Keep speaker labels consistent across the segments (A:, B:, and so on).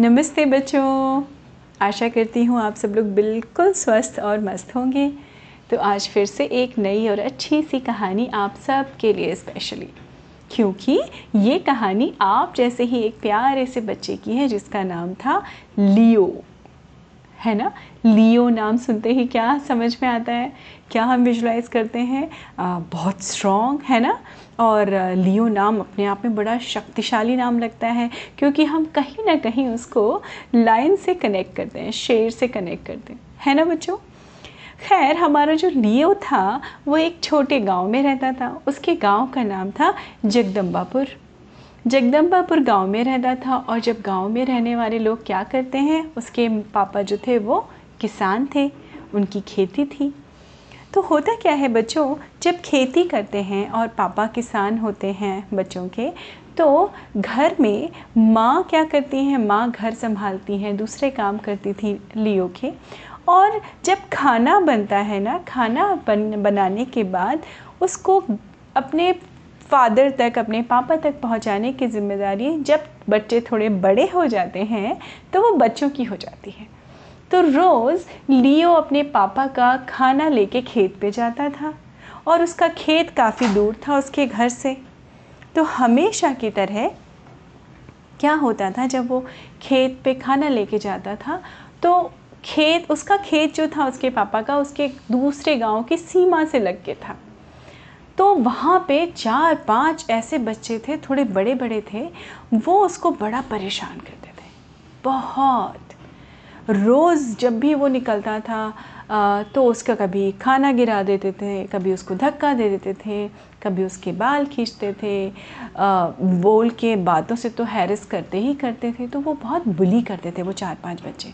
A: नमस्ते बच्चों। आशा करती हूँ आप सब लोग बिल्कुल स्वस्थ और मस्त होंगे। तो आज फिर से एक नई और अच्छी सी कहानी आप सब के लिए स्पेशली क्योंकि ये कहानी आप जैसे ही एक प्यारे से बच्चे की है, जिसका नाम था लियो। है ना? लियो नाम सुनते ही क्या समझ में आता है? क्या हम विजुलाइज करते हैं? आ, बहुत स्ट्रॉन्ग है ना? और लियो नाम अपने आप में बड़ा शक्तिशाली नाम लगता है क्योंकि हम कहीं ना कहीं उसको लाइन से कनेक्ट करते हैं शेर से कनेक्ट करते हैं। है ना बच्चों? खैर हमारा जो लियो था वो एक छोटे गाँव में रहता था। उसके गाँव का नाम था जगदम्बापुर जगदम्बापुर गाँव में रहता था और जब गाँव में रहने वाले लोग क्या करते हैं, उसके पापा जो थे वो किसान थे, उनकी खेती थी। तो होता क्या है बच्चों, जब खेती करते हैं और पापा किसान होते हैं बच्चों के तो घर में माँ क्या करती हैं, माँ घर संभालती हैं, दूसरे काम करती थी लियो के। और जब खाना बनता है ना, खाना बन, बनाने के बाद उसको अपने फादर तक, अपने पापा तक पहुँचाने की ज़िम्मेदारी जब बच्चे थोड़े बड़े हो जाते हैं तो वो बच्चों की हो जाती है। तो रोज़ लियो अपने पापा का खाना लेके खेत पे जाता था और उसका खेत काफ़ी दूर था उसके घर से। तो हमेशा की तरह क्या होता था, जब वो खेत पे खाना लेके जाता था तो खेत, उसका खेत जो था उसके पापा का, उसके दूसरे गाँव की सीमा से लग के था। तो वहाँ पे चार पाँच ऐसे बच्चे थे, थोड़े बड़े बड़े थे, वो उसको बड़ा परेशान करते थे। बहुत। रोज़ जब भी वो निकलता था तो उसका कभी खाना गिरा देते थे, कभी उसको धक्का दे देते थे, कभी उसके बाल खींचते थे। बोल के बातों से तो हैरस करते ही करते थे तो वो बहुत बुली करते थे वो चार पाँच बच्चे।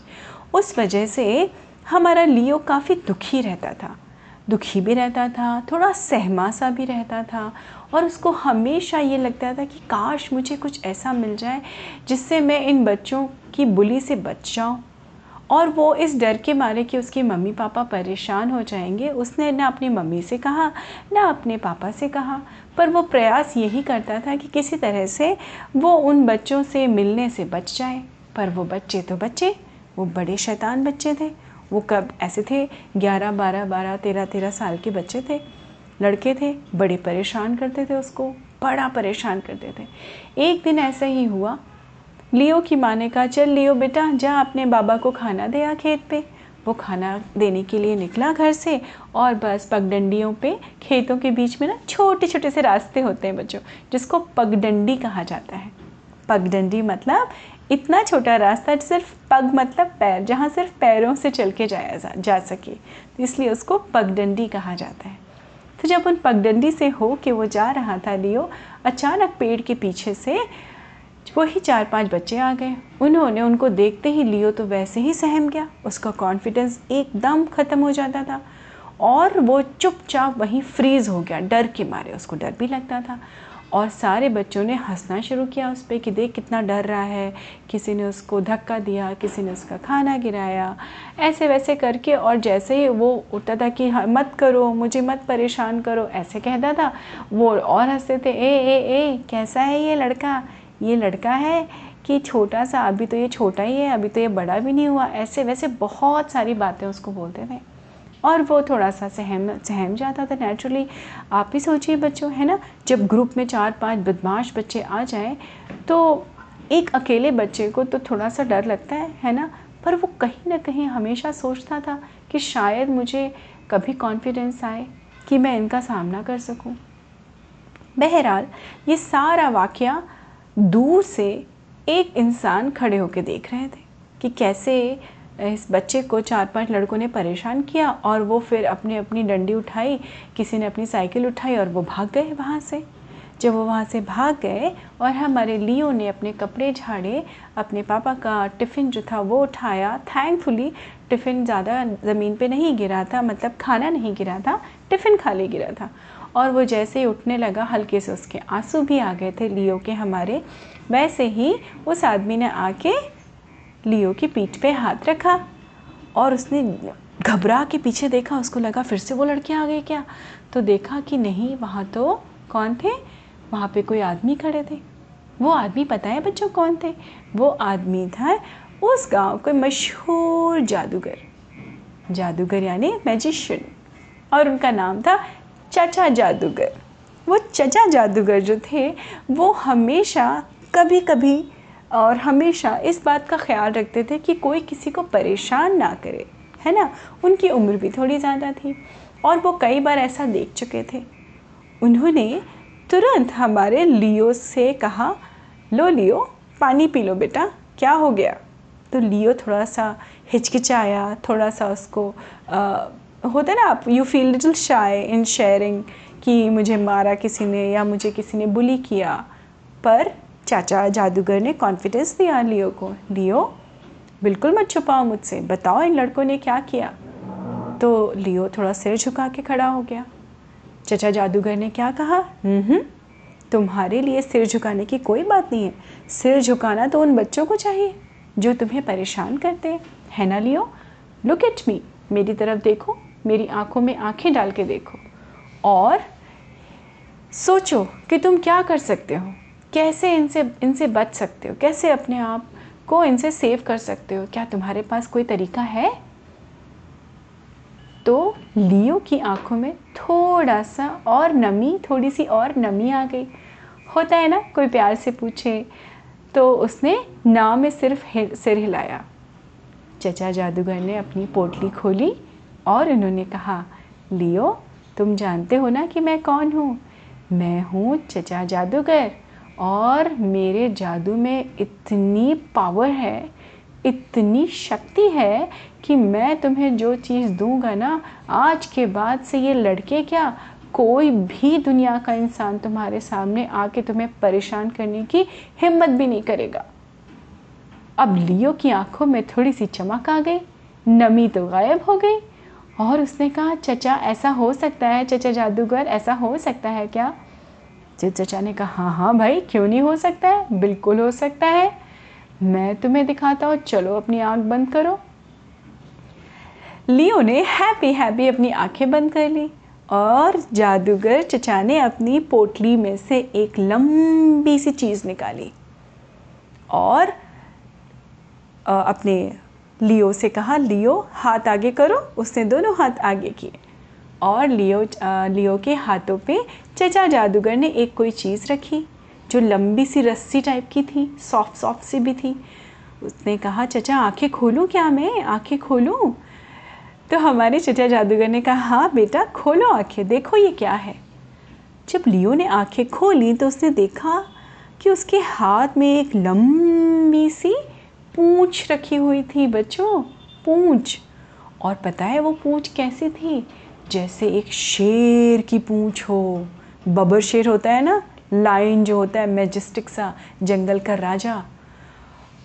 A: उस वजह से हमारा लियो काफ़ी दुखी रहता था। दुखी भी रहता था, थोड़ा सहमा सा भी रहता था और उसको हमेशा ये लगता था कि काश मुझे कुछ ऐसा मिल जाए जिससे मैं इन बच्चों की बुली से बच जाऊँ। और वो इस डर के मारे कि उसके मम्मी पापा परेशान हो जाएँगे, उसने ना अपनी मम्मी से कहा, ना अपने पापा से कहा। पर वो प्रयास यही करता था कि किसी तरह से वो उन बच्चों से मिलने से बच जाए। पर वो बच्चे तो बच्चे, वो बड़े शैतान बच्चे थे। वो कब? ऐसे थे, ग्यारह, बारह बारह, तेरह तेरह साल के बच्चे थे। लड़के थे, बड़े परेशान करते थे उसको, बड़ा परेशान करते थे। एक दिन ऐसा ही हुआ, लियो की माँ ने कहा, चल लियो बेटा, जा अपने बाबा को खाना दे आ खेत पे। वो खाना देने के लिए निकला घर से और बस पगडंडियों पे खेतों के बीच में ना छोटे छोटे से रास्ते होते हैं बच्चों, जिसको पगडंडी कहा जाता है। पगडंडी मतलब इतना छोटा रास्ता सिर्फ़ पग मतलब पैर जहाँ सिर्फ़ पैरों से चल के जाया जा, जा सके। तो इसलिए उसको पगडंडी कहा जाता है। तो जब उन पगडंडी से हो के वो जा रहा था लियो अचानक पेड़ के पीछे से वही चार पाँच बच्चे आ गए। उन्होंने उनको देखते ही लियो तो वैसे ही सहम गया। उसका कॉन्फिडेंस एकदम ख़त्म हो जाता था। और वो चुपचाप वहीं फ्रीज़ हो गया। डर के मारे उसको डर भी लगता था। और सारे बच्चों ने हंसना शुरू किया उस पर कि देख कितना डर रहा है। किसी ने उसको धक्का दिया, किसी ने उसका खाना गिराया। ऐसे वैसे करके और जैसे ही वो उठता था कि हाँ मत करो, मुझे मत परेशान करो, ऐसे कहता था। वो और हँसते थे, ए ए ए, कैसा है ये लड़का? ये लड़का है कि छोटा सा, अभी तो ये छोटा ही है, अभी तो ये बड़ा भी नहीं हुआ। ऐसे वैसे बहुत सारी बातें उसको बोलते थे। और वो थोड़ा सा सहम सहम जाता था नेचुरली आप ही सोचिए बच्चों, है ना? जब ग्रुप में चार पाँच बदमाश बच्चे आ जाएँ तो एक अकेले बच्चे को तो थोड़ा सा डर लगता है है ना? पर वो कहीं ना कहीं हमेशा सोचता था कि शायद मुझे कभी कॉन्फिडेंस आए कि मैं इनका सामना कर सकूँ। बहरहाल, ये सारा वाक़ दूर से एक इंसान खड़े होकर देख रहे थे कि कैसे इस बच्चे को चार पाँच लड़कों ने परेशान किया और वो फिर अपनी अपनी डंडी उठाई, किसी ने अपनी साइकिल उठाई और वो भाग गए वहाँ से। जब वो वहाँ से भाग गए और हमारे लियो ने अपने कपड़े झाड़े, अपने पापा का टिफ़िन जो था वो उठाया। थैंकफुली टिफ़िन ज़्यादा ज़मीन पे नहीं गिरा था मतलब खाना नहीं गिरा था, टिफ़िन खाली गिरा था। और वो जैसे ही उठने लगा, हल्के से उसके आँसू भी आ गए थे लियो के हमारे। वैसे ही उस आदमी ने आके लियो की पीठ पे हाथ रखा और उसने घबरा के पीछे देखा, उसको लगा, फिर से वो लड़के आ गए क्या? तो देखा कि नहीं, वहाँ तो कौन थे? वहाँ पे कोई आदमी खड़े थे। वो आदमी पता है बच्चों कौन थे? वो आदमी था उस गाँव के मशहूर जादूगर। जादूगर यानी मैजिशियन और उनका नाम था चचा जादूगर। वो चचा जादूगर जो थे, वो हमेशा कभी कभी और हमेशा इस बात का ख्याल रखते थे कि कोई किसी को परेशान ना करे है ना? उनकी उम्र भी थोड़ी ज़्यादा थी और वो कई बार ऐसा देख चुके थे। उन्होंने तुरंत हमारे लियो से कहा लो लियो पानी पी लो बेटा क्या हो गया? तो लियो थोड़ा सा हिचकिचाया थोड़ा सा उसको आ, होता है ना आप you feel little shy in sharing कि मुझे मारा किसी ने या मुझे किसी ने बुली किया। पर चाचा जादूगर ने कॉन्फिडेंस दिया लियो को। लियो, बिल्कुल मत छुपाओ मुझसे। बताओ इन लड़कों ने क्या किया? तो लियो थोड़ा सिर झुका के खड़ा हो गया। चचा जादूगर ने क्या कहा? तुम्हारे लिए सिर झुकाने की कोई बात नहीं है। सिर झुकाना तो उन बच्चों को चाहिए, जो तुम्हें परेशान करते हैं। है ना लियो? लुक एट मी मेरी तरफ़ देखो, मेरी आँखों में आँखें डाल के देखो। और सोचो कि तुम क्या कर सकते हो। कैसे इनसे इनसे बच सकते हो? कैसे अपने आप को इनसे सेव कर सकते हो? क्या तुम्हारे पास कोई तरीका है? तो लियो की आँखों में थोड़ा सा और नमी थोड़ी सी और नमी आ गई। होता है ना, कोई प्यार से पूछे तो उसने ना में सिर्फ़ सिर हिलाया। चचा जादूगर ने अपनी पोटली खोली और उन्होंने कहा, लियो, तुम जानते हो ना कि मैं कौन हूँ? मैं हूँ चचा जादूगर। और मेरे जादू में इतनी पावर है, इतनी शक्ति है कि मैं तुम्हें जो चीज़ दूँगा ना, आज के बाद से ये लड़के क्या, कोई भी दुनिया का इंसान तुम्हारे सामने आके तुम्हें परेशान करने की हिम्मत भी नहीं करेगा। अब लियो की आँखों में थोड़ी सी चमक आ गई, नमी तो गायब हो गई, और उसने कहा, चचा, ऐसा हो सकता है, चचा जादूगर, ऐसा हो सकता है क्या? चचा ने कहा हाँ हाँ भाई, क्यों नहीं हो सकता है? बिल्कुल हो सकता है। मैं तुम्हें दिखाता हूँ, चलो अपनी आँख बंद करो। लियो ने हैप्पी हैप्पी अपनी आँखें बंद कर ली और जादूगर चचा ने अपनी पोटली में से एक लंबी सी चीज़ निकाली और अपने लियो से कहा, लियो, हाथ आगे करो। उसने दोनों हाथ आगे किए और लियो लियो के हाथों पे चचा जादूगर ने एक कोई चीज़ रखी, जो लंबी सी रस्सी टाइप की थी, सॉफ्ट सॉफ्ट सी भी थी। उसने कहा, चचा, आँखें खोलूं क्या मैं? आँखें खोलूं? तो हमारे चचा जादूगर ने कहा हाँ बेटा, खोलो आँखें, देखो ये क्या है? जब लियो ने आँखें खोली तो उसने देखा कि उसके हाथ में एक लंबी सी पूंछ रखी हुई थी, बच्चों, पूंछ। और पता है वो पूंछ कैसी थी? जैसे एक शेर की पूंछ हो बबर शेर होता है ना लाइन जो होता है मैजेस्टिक सा, जंगल का राजा।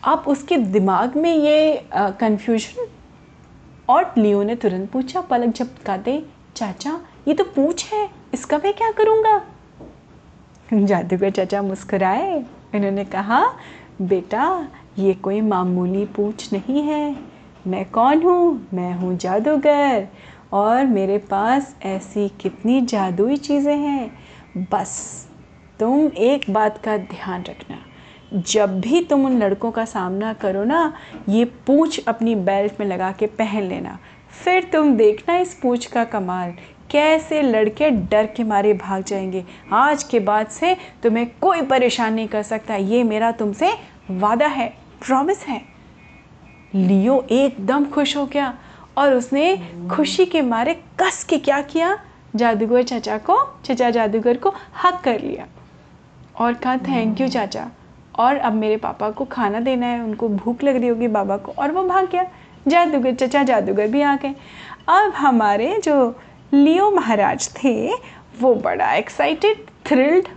A: अब उसके दिमाग में ये कंफ्यूजन और लियो ने तुरंत पूछा, पलक जब झपकाते, चाचा, ये तो पूछ है, इसका मैं क्या करूँगा? जादूगर चाचा मुस्कुराए। इन्होंने कहा, बेटा, ये कोई मामूली पूछ नहीं है। मैं कौन हूँ? मैं हूँ जादूगर। और मेरे पास ऐसी कितनी जादुई चीज़ें हैं। बस, तुम एक बात का ध्यान रखना। जब भी तुम उन लड़कों का सामना करो ना, ये पूछ अपनी बेल्ट में लगा के पहन लेना। फिर तुम देखना इस पूछ का कमाल, कैसे लड़के डर के मारे भाग जाएँगे। आज के बाद से तुम्हें कोई परेशान नहीं कर सकता। ये मेरा तुमसे वादा है प्रॉमिस है। लियो एकदम खुश हो गया और उसने खुशी के मारे कस के क्या किया? जादूगर चाचा को, चचा जादूगर को हक कर लिया और कहा थैंक यू चाचा। और अब मेरे पापा को खाना देना है, उनको भूख लग रही होगी बाबा को। और वो भाग गया। जादूगर, चचा जादूगर भी आ गए। अब हमारे जो लियो महाराज थे, वो बड़ा एक्साइटेड थ्रिल्ड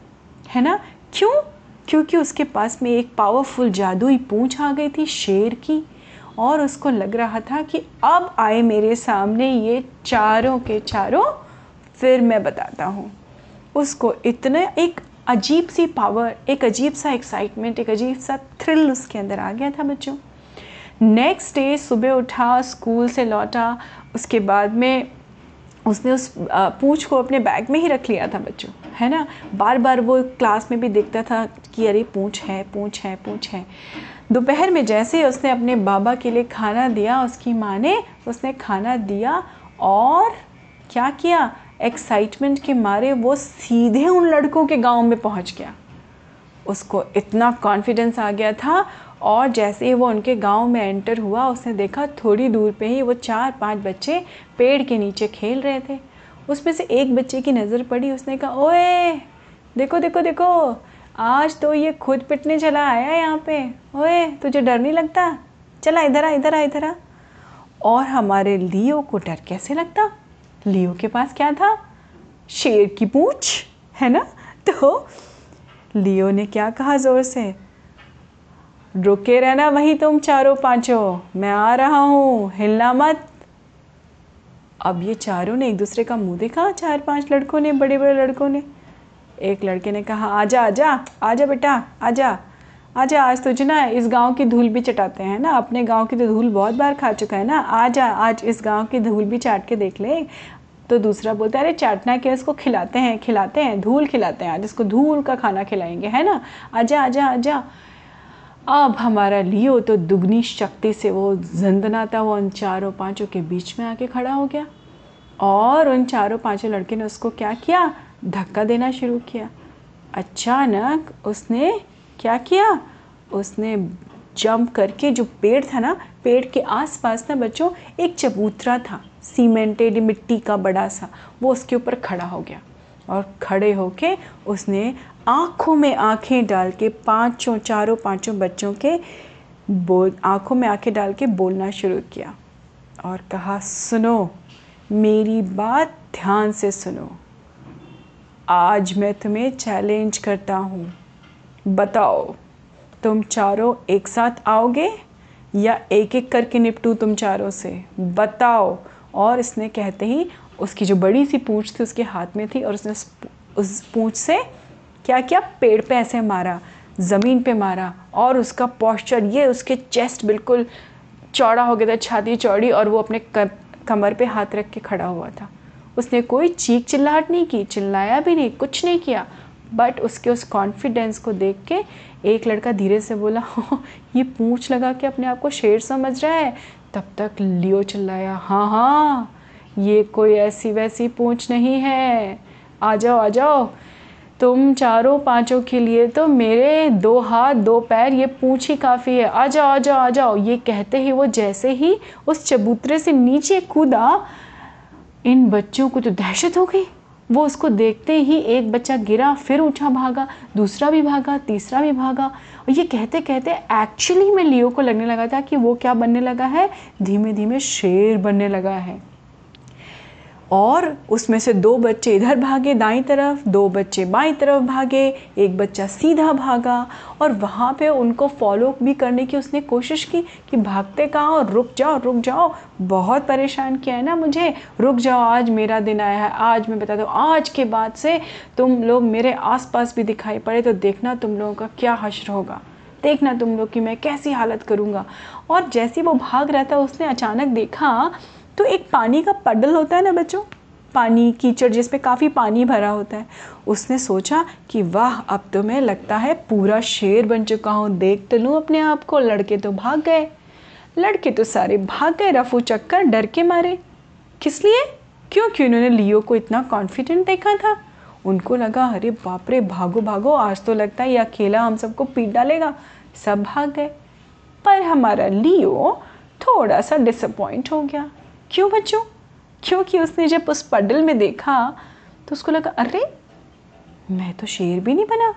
A: है ना? क्यों? क्योंकि उसके पास में एक पावरफुल जादुई पूंछ आ गई थी, शेर की। और उसको लग रहा था कि अब आए मेरे सामने ये चारों के चारों फिर मैं बताता हूँ। उसको इतने एक अजीब सी पावर एक अजीब सा एक्साइटमेंट एक अजीब सा थ्रिल उसके अंदर आ गया था बच्चों। नेक्स्ट डे सुबह उठा स्कूल से लौटा, उसके बाद में उसने उस पूछ को अपने बैग में ही रख लिया था बच्चों, है ना? बार बार वो क्लास में भी देखता था कि अरे पूछ है पूछ है पूछ है। दोपहर में जैसे ही उसने अपने बाबा के लिए खाना दिया, उसकी माँ ने उसने खाना दिया और क्या किया? एक्साइटमेंट के मारे वो सीधे उन लड़कों के गाँव में पहुँच गया। उसको इतना कॉन्फिडेंस आ गया था और जैसे ही वो उनके गाँव में एंटर हुआ, उसने देखा थोड़ी दूर पे ही वो चार पाँच बच्चे पेड़ के नीचे खेल रहे थे। उसमें से एक बच्चे की नज़र पड़ी, उसने कहा, ओए, देखो देखो देखो, आज तो ये खुद पिटने चला आया यहाँ पे। ओए, तुझे डर नहीं लगता? चला इधर आ इधर आ इधर आ। और हमारे लियो को डर कैसे लगता? लियो के पास क्या था? शेर की पूछ, है ना? तो लियो ने क्या कहा ज़ोर से? रुके रहना वहीं तुम चारों पाँचों, मैं आ रहा हूँ, हिलना मत। अब ये चारों ने एक दूसरे का मुँह देखा, चार पाँच लड़कों ने बड़े बड़े लड़कों ने। एक लड़के ने कहा, आजा आजा आजा बेटा, आजा। आजा आज तुझे ना इस गाँव की धूल भी चटाते हैं ना। अपने गाँव की तो धूल बहुत बार खा चुका है ना। आजा आज इस गाँव की धूल भी चाट के देख ले। तो दूसरा बोलता है, अरे, चाटना क्या इसको खिलाते हैं खिलाते हैं, धूल खिलाते हैं। आज इसको धूल का खाना खिलाएँगे, है ना? आजा आजा आजा। अब हमारा लियो तो दुगनी शक्ति से वो जंदनाता वो उन चारों पाँचों के बीच में आके खड़ा हो गया। और उन चारों पाँचों लड़के ने उसको क्या किया? धक्का देना शुरू किया। अचानक उसने क्या किया? उसने जंप करके जो पेड़ था ना, पेड़ के आसपास ना बच्चों, एक चबूतरा था सीमेंटेड मिट्टी का बड़ा सा, वो उसके ऊपर खड़ा हो गया। और खड़े होके उसने आँखों में आँखें डाल के पाँचों, चारों पाँचों बच्चों के बोल, आँखों में आँखें डाल के बोलना शुरू किया और कहा, सुनो, मेरी बात ध्यान से सुनो। आज मैं तुम्हें चैलेंज करता हूँ। बताओ, तुम चारों एक साथ आओगे या एक एक करके निपटू तुम चारों से? बताओ। और इसने कहते ही उसकी जो बड़ी सी पूँछ थी, उसके हाथ में थी और उसने उस पूँछ से क्या किया पेड़ पे ऐसे मारा, ज़मीन पे मारा और उसका पॉस्चर ये, उसके चेस्ट बिल्कुल चौड़ा हो गया था, छाती चौड़ी और वो अपने कमर पे हाथ रख के खड़ा हुआ था। उसने कोई चीख चिल्लाहट नहीं की, चिल्लाया भी नहीं, कुछ नहीं किया। बट उसके उस कॉन्फिडेंस को देख के एक लड़का धीरे से बोला हाँ ये पूछ लगा के अपने आप को शेर समझ रहा है? तब तक लियो चिल्लाया हाँ हाँ ये कोई ऐसी वैसी पूछ नहीं है। आ जाओ आ जाओ। तुम चारों पाँचों के लिए तो मेरे दो हाथ, दो पैर, ये पूछ ही काफ़ी है। आ जाओ आ जाओ आ जाओ। ये कहते ही वो जैसे ही उस चबूतरे से नीचे कूदा, इन बच्चों को तो दहशत हो गई। वो उसको देखते ही एक बच्चा गिरा, फिर उठा भागा, दूसरा भी भागा, तीसरा भी भागा। और ये कहते कहते एक्चुअली में लियो को लगने लगा था कि वो क्या बनने लगा है? धीमे धीमे शेर बनने लगा है। और उसमें से दो बच्चे इधर भागे दाई तरफ़, दो बच्चे बाई तरफ़ भागे, एक बच्चा सीधा भागा और वहाँ पे उनको फॉलो भी करने की उसने कोशिश की कि भागते कहाँ और रुक जाओ रुक जाओ। बहुत परेशान किया है ना मुझे, रुक जाओ, आज मेरा दिन आया है, आज मैं बता दूँ, आज के बाद से तुम लोग मेरे आसपास भी दिखाई पड़े तो देखना तुम लोगों का क्या हश्र होगा। देखना तुम लोग कि मैं कैसी हालत करूँगा। और जैसे वो भाग रहा था, उसने अचानक देखा तो एक पानी का पडल होता है ना बच्चों? पानी कीचड़ जिसमें काफ़ी पानी भरा होता है। उसने सोचा कि वाह, अब तो मैं लगता है पूरा शेर बन चुका हूँ। देख तो लूँ अपने आप को, लड़के तो भाग गए। लड़के तो सारे भाग गए, रफू चक्कर डर के मारे। किस लिए? क्योंकि उन्होंने लियो को इतना कॉन्फिडेंट देखा था? उनको लगा, अरे बाप रे, भागो भागो, आज तो लगता है ये अकेला हम सबको पीट डालेगा। सब भाग गए। पर हमारा लियो थोड़ा सा डिसअपॉइंट हो गया। क्यों बच्चों? क्योंकि उसने जब उस पडल में देखा तो उसको लगा अरे मैं तो शेर भी नहीं बना।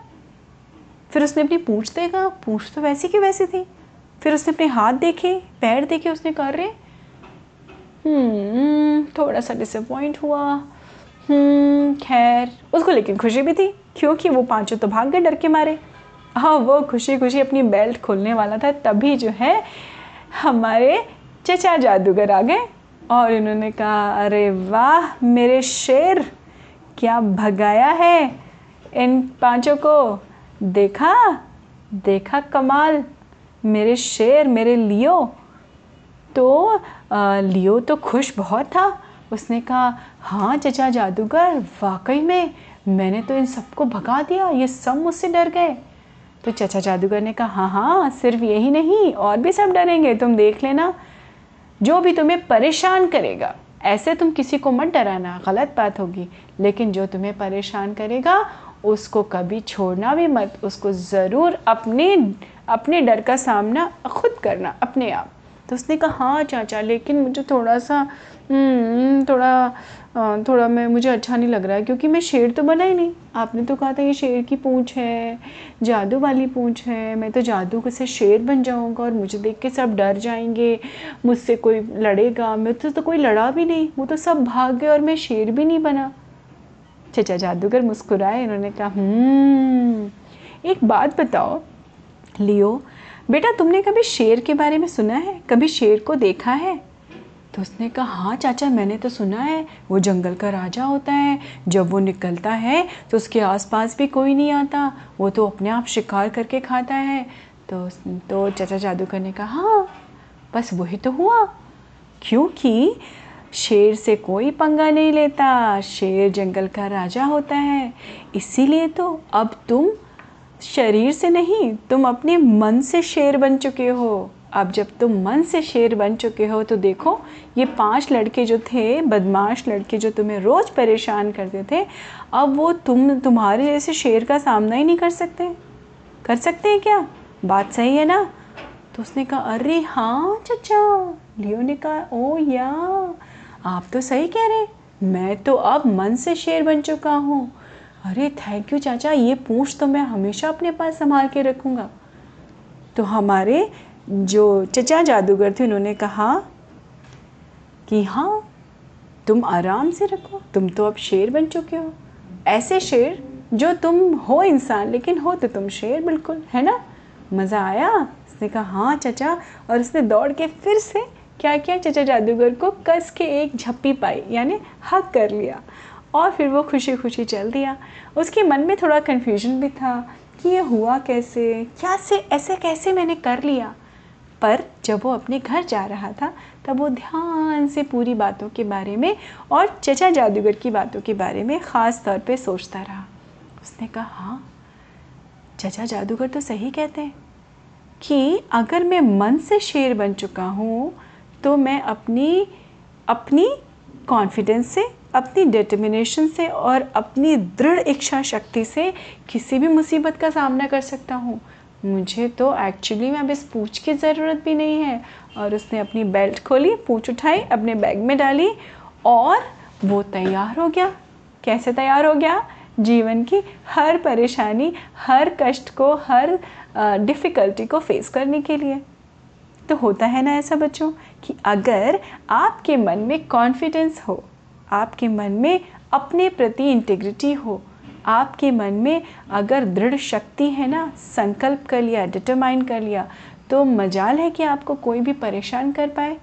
A: फिर उसने अपनी पूछ देखा पूछ तो वैसी की वैसी थी। फिर उसने अपने हाथ देखे पैर देखे उसने कहा अरे थोड़ा सा डिसअपॉइंट हुआ। हम्म, खैर। उसको लेकिन खुशी भी थी क्योंकि वो पाँचों तो भाग गए डर के मारे। हाँ वो खुशी खुशी अपनी बेल्ट खोलने वाला था तभी जो है हमारे चचा जादूगर आ गए। और इन्होंने कहा अरे वाह मेरे शेर क्या भगाया है इन पाँचों को? देखा देखा कमाल मेरे शेर मेरे लियो। तो आ, लियो तो खुश बहुत था। उसने कहा हाँ चचा जादूगर वाकई में मैंने तो इन सबको भगा दिया ये सब मुझसे डर गए। तो चचा जादूगर ने कहा हाँ हाँ सिर्फ़ यही नहीं और भी सब डरेंगे तुम देख लेना। जो भी तुम्हें परेशान करेगा। ऐसे तुम किसी को मत डराना गलत बात होगी। लेकिन जो तुम्हें परेशान करेगा उसको कभी छोड़ना भी मत। उसको ज़रूर अपने अपने डर का सामना खुद करना अपने आप। तो उसने कहा हाँ चाचा लेकिन मुझे थोड़ा सा हम्म, थोड़ा थोड़ा मैं मुझे अच्छा नहीं लग रहा है क्योंकि मैं शेर तो बना ही नहीं। आपने तो कहा था ये शेर की पूँछ है जादू वाली पूँछ है मैं तो जादू से शेर बन जाऊँगा और मुझे देख के सब डर जाएँगे मुझसे कोई लड़ेगा मुझसे तो कोई लड़ा भी नहीं वो तो सब भाग गए और मैं शेर भी नहीं बना। चचा जादूगर मुस्कुराए इन्होंने कहा हम्म, एक बात बताओ लियो बेटा तुमने कभी शेर के बारे में सुना है? कभी शेर को देखा है? तो उसने कहा हाँ चाचा, मैंने तो सुना है, वो जंगल का राजा होता है। जब वो निकलता है तो उसके आसपास भी कोई नहीं आता। वो तो अपने आप शिकार करके खाता है। तो तो चाचा जादूगर ने कहा हाँ बस वही तो हुआ। क्योंकि शेर से कोई पंगा नहीं लेता। शेर जंगल का राजा होता है। इसीलिए तो अब तुम शरीर से नहीं, तुम अपने मन से शेर बन चुके हो। अब जब तुम मन से शेर बन चुके हो तो देखो, ये पाँच लड़के जो थे, बदमाश लड़के जो तुम्हें रोज़ परेशान करते थे, अब वो तुम, तुम्हारे जैसे शेर का सामना ही नहीं कर सकते। कर सकते हैं क्या? बात सही है ना? तो उसने कहा, अरे हाँ चचा, लियो ने कहा, ओ या, आप तो सही कह रहे मैं तो अब मन से शेर बन चुका हूँ। अरे थैंक यू चाचा, ये पूछ तो मैं हमेशा अपने पास संभाल के रखूँगा। तो हमारे जो चचा जादूगर थे, उन्होंने कहा कि हाँ तुम आराम से रखो, तुम तो अब शेर बन चुके हो। ऐसे शेर जो तुम हो इंसान, लेकिन हो तो तुम शेर बिल्कुल, है ना? मज़ा आया। उसने कहा हाँ चचा, और उसने दौड़ के फिर से क्या किया चचा जादूगर को कस के एक झप्पी पाई, यानी हक कर लिया, और फिर वो खुशी खुशी चल दिया। उसके मन में थोड़ा कन्फ्यूज़न भी था कि ये हुआ कैसे? क्या से, ऐसे कैसे मैंने कर लिया? पर जब वो अपने घर जा रहा था, तब वो ध्यान से पूरी बातों के बारे में और चचा जादूगर की बातों के बारे में ख़ास तौर पे सोचता रहा। उसने कहा हाँ चचा जादूगर तो सही कहते हैं कि अगर मैं मन से शेर बन चुका हूँ तो मैं अपनी अपनी कॉन्फिडेंस से, अपनी डिटर्मिनेशन से और अपनी दृढ़ इच्छा शक्ति से किसी भी मुसीबत का सामना कर सकता हूँ। मुझे तो एक्चुअली में अब इस पूछ की ज़रूरत भी नहीं है। और उसने अपनी बेल्ट खोली, पूछ उठाई, अपने बैग में डाली और वो तैयार हो गया। कैसे तैयार हो गया? जीवन की हर परेशानी, हर कष्ट को, हर डिफ़िकल्टी को फेस करने के लिए। तो होता है ना ऐसा बच्चों कि अगर आपके मन में कॉन्फिडेंस हो, आपके मन में अपने प्रति इंटीग्रिटी हो आपके मन में अगर दृढ़ शक्ति है ना, संकल्प कर लिया डिटरमाइन कर लिया तो मजाल है कि आपको कोई भी परेशान कर पाए।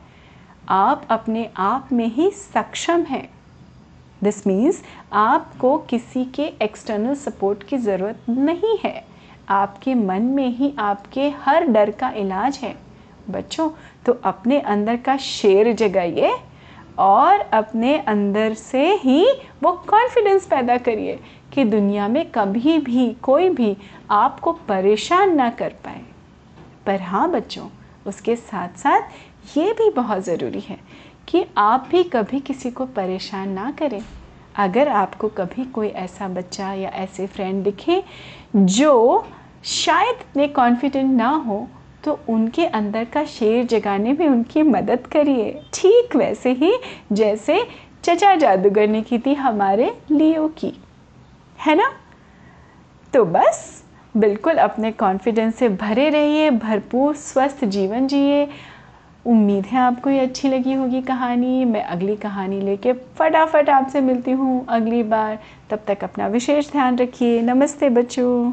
A: आप अपने आप में ही सक्षम हैं। दिस मीन्स आपको किसी के एक्सटर्नल सपोर्ट की ज़रूरत नहीं है। आपके मन में ही आपके हर डर का इलाज है। बच्चों तो अपने अंदर का शेर जगाइए और अपने अंदर से ही वो कॉन्फिडेंस पैदा करिए कि दुनिया में कभी भी, कोई भी आपको परेशान ना कर पाए। पर हाँ बच्चों, उसके साथ साथ ये भी बहुत ज़रूरी है कि आप भी कभी किसी को परेशान ना करें। अगर आपको कभी कोई ऐसा बच्चा या ऐसे फ्रेंड दिखे जो शायद इतने कॉन्फिडेंट ना हो तो उनके अंदर का शेर जगाने में उनकी मदद करिए। ठीक वैसे ही जैसे चचा जादूगर ने की थी हमारे लियो की। है ना? तो बस, बिल्कुल अपने कॉन्फिडेंस से भरे रहिए, भरपूर स्वस्थ जीवन जिए। उम्मीद है आपको ये अच्छी लगी होगी कहानी। मैं अगली कहानी लेके फटाफट आपसे मिलती हूँ अगली बार। तब तक अपना विशेष ध्यान रखिए। नमस्ते बच्चों।